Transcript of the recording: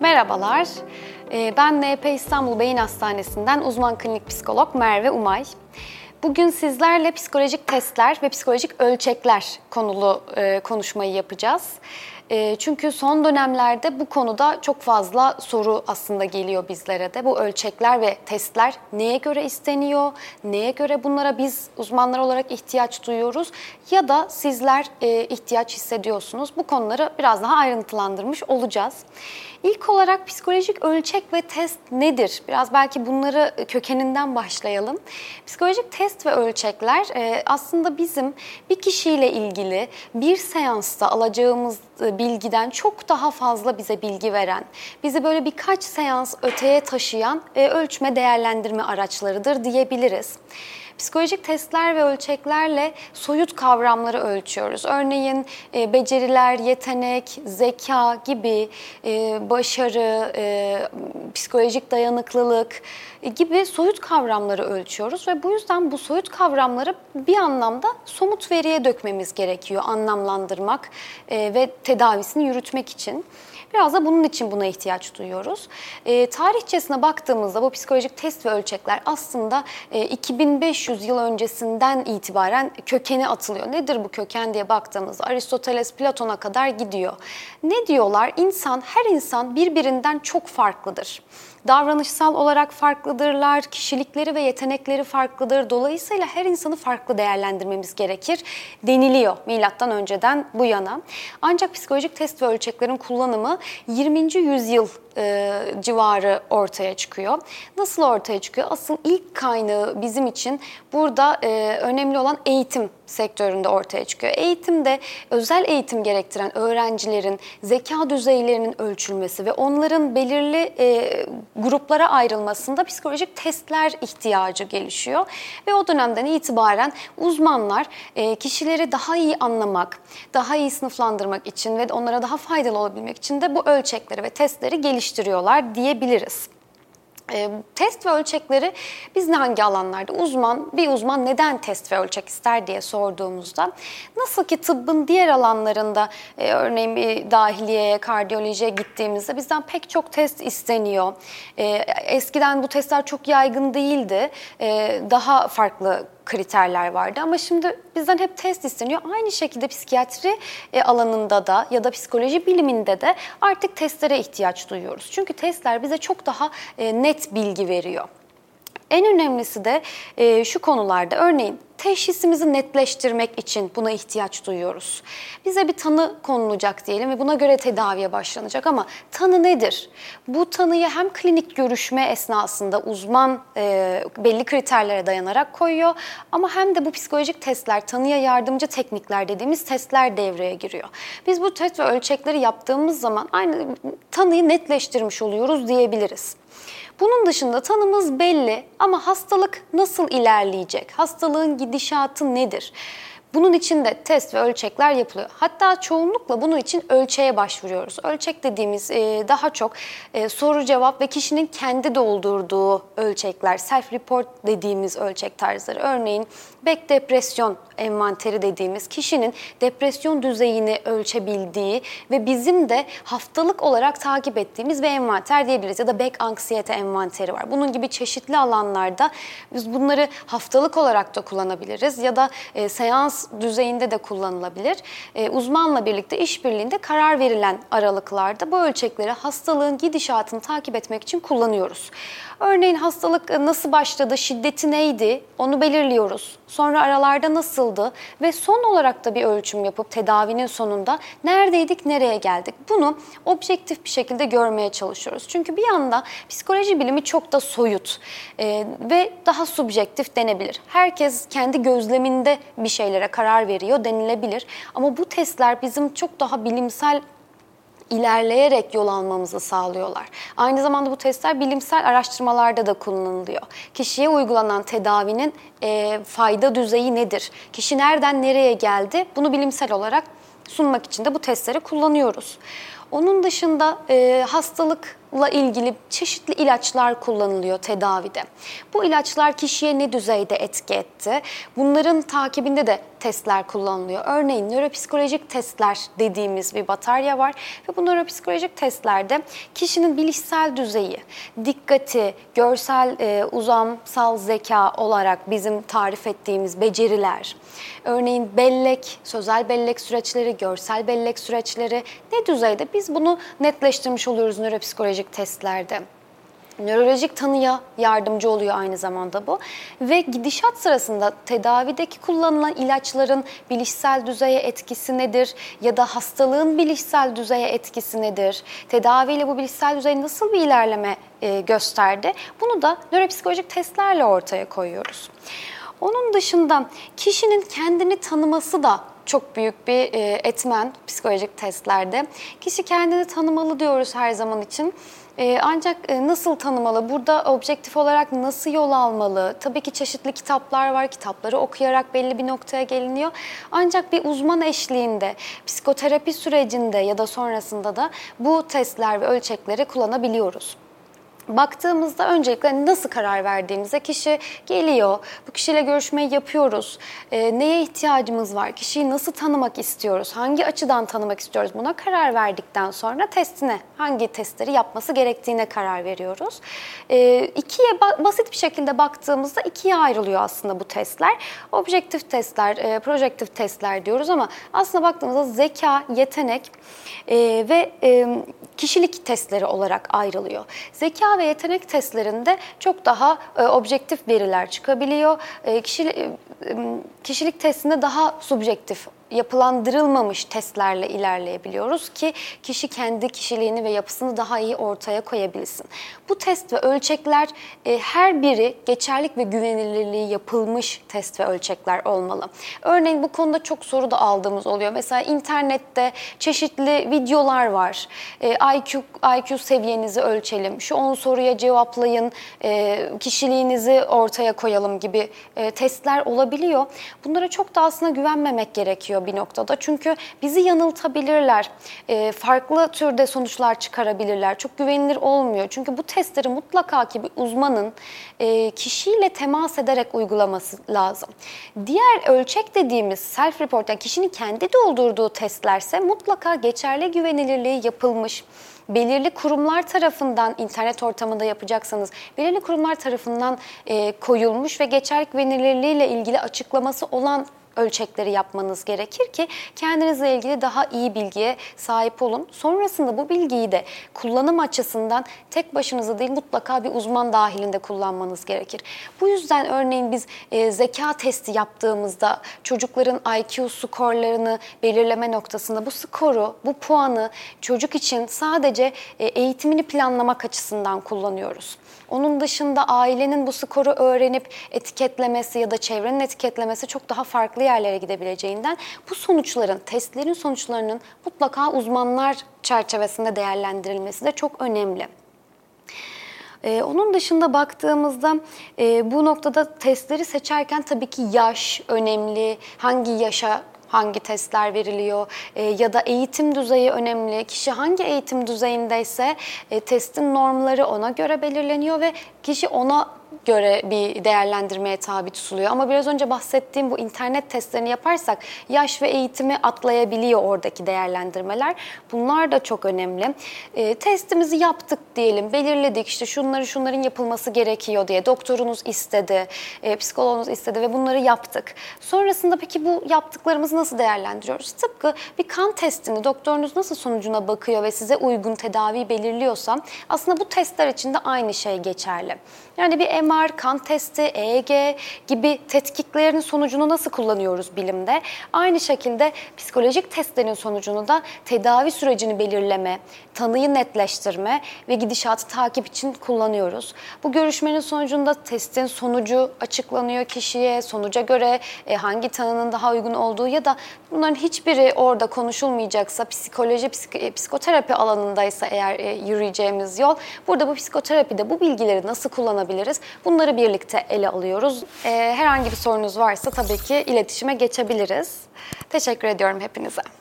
Merhabalar, Ee, ben NP İstanbul Beyin Hastanesi'nden uzman klinik psikolog Merve Umay. Bugün sizlerle psikolojik testler ve psikolojik ölçekler konulu e, konuşmayı yapacağız. E, çünkü son dönemlerde bu konuda çok fazla soru aslında geliyor bizlere de. Bu ölçekler ve testler neye göre isteniyor, neye göre bunlara biz uzmanlar olarak ihtiyaç duyuyoruz ya da sizler e, ihtiyaç hissediyorsunuz. Bu konuları biraz daha ayrıntılandırmış olacağız. İlk olarak psikolojik ölçek ve test nedir? Biraz belki bunları kökeninden başlayalım. Psikolojik test ve ölçekler e, aslında bizim bir kişiyle ilgili bir seansta alacağımız e, bilgiden çok daha fazla bize bilgi veren, bizi böyle birkaç seans öteye taşıyan e, ölçme değerlendirme araçlarıdır diyebiliriz. Psikolojik testler ve ölçeklerle soyut kavramları ölçüyoruz. Örneğin e, beceriler, yetenek, zeka gibi e, başarı, e, psikolojik dayanıklılık gibi soyut kavramları ölçüyoruz ve bu yüzden bu soyut kavramları bir anlamda somut veriye dökmemiz gerekiyor anlamlandırmak ve tedavisini yürütmek için. Biraz da bunun için buna ihtiyaç duyuyoruz. E, tarihçesine baktığımızda bu psikolojik test ve ölçekler aslında e, 2500 yıl öncesinden itibaren kökeni atılıyor. Nedir bu köken diye baktığımızda Aristoteles, Platon'a kadar gidiyor. Ne diyorlar? İnsan, her insan birbirinden çok farklıdır davranışsal olarak farklıdırlar, kişilikleri ve yetenekleri farklıdır. Dolayısıyla her insanı farklı değerlendirmemiz gerekir deniliyor milattan önceden bu yana. Ancak psikolojik test ve ölçeklerin kullanımı 20. yüzyıl e, civarı ortaya çıkıyor. Nasıl ortaya çıkıyor? Asıl ilk kaynağı bizim için burada e, önemli olan eğitim sektöründe ortaya çıkıyor. Eğitimde özel eğitim gerektiren öğrencilerin zeka düzeylerinin ölçülmesi ve onların belirli e, gruplara ayrılmasında psikolojik testler ihtiyacı gelişiyor. Ve o dönemden itibaren uzmanlar e, kişileri daha iyi anlamak, daha iyi sınıflandırmak için ve onlara daha faydalı olabilmek için de bu ölçekleri ve testleri geliştiriyorlar diyebiliriz. E, test ve ölçekleri biz ne hangi alanlarda uzman, bir uzman neden test ve ölçek ister diye sorduğumuzda nasıl ki tıbbın diğer alanlarında e, örneğin bir dahiliyeye, kardiyolojiye gittiğimizde bizden pek çok test isteniyor. E, eskiden bu testler çok yaygın değildi. E, daha farklı kriterler vardı ama şimdi bizden hep test isteniyor. Aynı şekilde psikiyatri e, alanında da ya da psikoloji biliminde de artık testlere ihtiyaç duyuyoruz. Çünkü testler bize çok daha e, net bilgi veriyor. En önemlisi de e, şu konularda örneğin teşhisimizi netleştirmek için buna ihtiyaç duyuyoruz. Bize bir tanı konulacak diyelim ve buna göre tedaviye başlanacak ama tanı nedir? Bu tanıyı hem klinik görüşme esnasında uzman e, belli kriterlere dayanarak koyuyor ama hem de bu psikolojik testler, tanıya yardımcı teknikler dediğimiz testler devreye giriyor. Biz bu test ve ölçekleri yaptığımız zaman aynı tanıyı netleştirmiş oluyoruz diyebiliriz. Bunun dışında tanımız belli ama hastalık nasıl ilerleyecek? Hastalığın gidişatı nedir? Bunun için de test ve ölçekler yapılıyor. Hatta çoğunlukla bunun için ölçeğe başvuruyoruz. Ölçek dediğimiz e, daha çok e, soru cevap ve kişinin kendi doldurduğu ölçekler, self report dediğimiz ölçek tarzları. Örneğin Beck depresyon envanteri dediğimiz kişinin depresyon düzeyini ölçebildiği ve bizim de haftalık olarak takip ettiğimiz bir envanter diyebiliriz. Ya da Beck anksiyete envanteri var. Bunun gibi çeşitli alanlarda biz bunları haftalık olarak da kullanabiliriz ya da e, seans düzeyinde de kullanılabilir. E, uzmanla birlikte işbirliğinde karar verilen aralıklarda bu ölçekleri hastalığın gidişatını takip etmek için kullanıyoruz. Örneğin hastalık nasıl başladı, şiddeti neydi onu belirliyoruz. Sonra aralarda nasıldı ve son olarak da bir ölçüm yapıp tedavinin sonunda neredeydik, nereye geldik? Bunu objektif bir şekilde görmeye çalışıyoruz. Çünkü bir yanda psikoloji bilimi çok da soyut e, ve daha subjektif denebilir. Herkes kendi gözleminde bir şeylere karar veriyor denilebilir. Ama bu testler bizim çok daha bilimsel ilerleyerek yol almamızı sağlıyorlar. Aynı zamanda bu testler bilimsel araştırmalarda da kullanılıyor. Kişiye uygulanan tedavinin e, fayda düzeyi nedir? Kişi nereden nereye geldi? Bunu bilimsel olarak sunmak için de bu testleri kullanıyoruz. Onun dışında e, hastalık ilgili çeşitli ilaçlar kullanılıyor tedavide. Bu ilaçlar kişiye ne düzeyde etki etti? Bunların takibinde de testler kullanılıyor. Örneğin nöropsikolojik testler dediğimiz bir batarya var ve bu nöropsikolojik testlerde kişinin bilişsel düzeyi, dikkati, görsel e, uzamsal zeka olarak bizim tarif ettiğimiz beceriler, örneğin bellek, sözel bellek süreçleri, görsel bellek süreçleri ne düzeyde biz bunu netleştirmiş oluyoruz nöropsikolojik testlerde. Nörolojik tanıya yardımcı oluyor aynı zamanda bu. Ve gidişat sırasında tedavideki kullanılan ilaçların bilişsel düzeye etkisi nedir? Ya da hastalığın bilişsel düzeye etkisi nedir? Tedaviyle bu bilişsel düzey nasıl bir ilerleme e, gösterdi? Bunu da nöropsikolojik testlerle ortaya koyuyoruz. Onun dışında kişinin kendini tanıması da çok büyük bir e, etmen psikolojik testlerde. Kişi kendini tanımalı diyoruz her zaman için. Ee, ancak e, nasıl tanımalı? Burada objektif olarak nasıl yol almalı? Tabii ki çeşitli kitaplar var. Kitapları okuyarak belli bir noktaya geliniyor. Ancak bir uzman eşliğinde, psikoterapi sürecinde ya da sonrasında da bu testler ve ölçekleri kullanabiliyoruz baktığımızda öncelikle nasıl karar verdiğimize kişi geliyor. Bu kişiyle görüşmeyi yapıyoruz. E, neye ihtiyacımız var? Kişiyi nasıl tanımak istiyoruz? Hangi açıdan tanımak istiyoruz? Buna karar verdikten sonra testine, hangi testleri yapması gerektiğine karar veriyoruz. E, ikiye basit bir şekilde baktığımızda ikiye ayrılıyor aslında bu testler. Objektif testler, e, projektif testler diyoruz ama aslında baktığımızda zeka, yetenek e, ve e, kişilik testleri olarak ayrılıyor. Zeka ve yetenek testlerinde çok daha e, objektif veriler çıkabiliyor. E, kişilik, e, kişilik testinde daha subjektif yapılandırılmamış testlerle ilerleyebiliyoruz ki kişi kendi kişiliğini ve yapısını daha iyi ortaya koyabilsin. Bu test ve ölçekler e, her biri geçerlik ve güvenilirliği yapılmış test ve ölçekler olmalı. Örneğin bu konuda çok soru da aldığımız oluyor. Mesela internette çeşitli videolar var. E, IQ IQ seviyenizi ölçelim. Şu 10 soruya cevaplayın. E, kişiliğinizi ortaya koyalım gibi e, testler olabiliyor. Bunlara çok da aslında güvenmemek gerekiyor oluyor bir noktada. Çünkü bizi yanıltabilirler. E, farklı türde sonuçlar çıkarabilirler. Çok güvenilir olmuyor. Çünkü bu testleri mutlaka ki bir uzmanın e, kişiyle temas ederek uygulaması lazım. Diğer ölçek dediğimiz self report yani kişinin kendi doldurduğu testlerse mutlaka geçerli güvenilirliği yapılmış belirli kurumlar tarafından internet ortamında yapacaksanız belirli kurumlar tarafından e, koyulmuş ve geçerlik güvenilirliğiyle ilgili açıklaması olan ölçekleri yapmanız gerekir ki kendinizle ilgili daha iyi bilgiye sahip olun. Sonrasında bu bilgiyi de kullanım açısından tek başınıza değil mutlaka bir uzman dahilinde kullanmanız gerekir. Bu yüzden örneğin biz e, zeka testi yaptığımızda çocukların IQ skorlarını belirleme noktasında bu skoru, bu puanı çocuk için sadece e, eğitimini planlamak açısından kullanıyoruz. Onun dışında ailenin bu skoru öğrenip etiketlemesi ya da çevrenin etiketlemesi çok daha farklı yerlere gidebileceğinden bu sonuçların, testlerin sonuçlarının mutlaka uzmanlar çerçevesinde değerlendirilmesi de çok önemli. Ee, onun dışında baktığımızda e, bu noktada testleri seçerken tabii ki yaş önemli, hangi yaşa hangi testler veriliyor e, ya da eğitim düzeyi önemli. Kişi hangi eğitim düzeyindeyse e, testin normları ona göre belirleniyor ve kişi ona göre bir değerlendirmeye tabi tutuluyor. Ama biraz önce bahsettiğim bu internet testlerini yaparsak yaş ve eğitimi atlayabiliyor oradaki değerlendirmeler. Bunlar da çok önemli. E, testimizi yaptık diyelim, belirledik işte şunları şunların yapılması gerekiyor diye doktorunuz istedi, e, psikologunuz istedi ve bunları yaptık. Sonrasında peki bu yaptıklarımızı nasıl değerlendiriyoruz? Tıpkı bir kan testini doktorunuz nasıl sonucuna bakıyor ve size uygun tedavi belirliyorsa aslında bu testler için de aynı şey geçerli. Yani bir MR, kan testi, EEG gibi tetkiklerin sonucunu nasıl kullanıyoruz bilimde? Aynı şekilde psikolojik testlerin sonucunu da tedavi sürecini belirleme, tanıyı netleştirme ve gidişatı takip için kullanıyoruz. Bu görüşmenin sonucunda testin sonucu açıklanıyor kişiye, sonuca göre e, hangi tanının daha uygun olduğu ya da bunların hiçbiri orada konuşulmayacaksa, psikoloji, psik e, psikoterapi alanındaysa eğer e, yürüyeceğimiz yol, burada bu psikoterapide bu bilgileri nasıl kullanabiliriz? Bunları birlikte ele alıyoruz. Herhangi bir sorunuz varsa tabii ki iletişime geçebiliriz. Teşekkür ediyorum hepinize.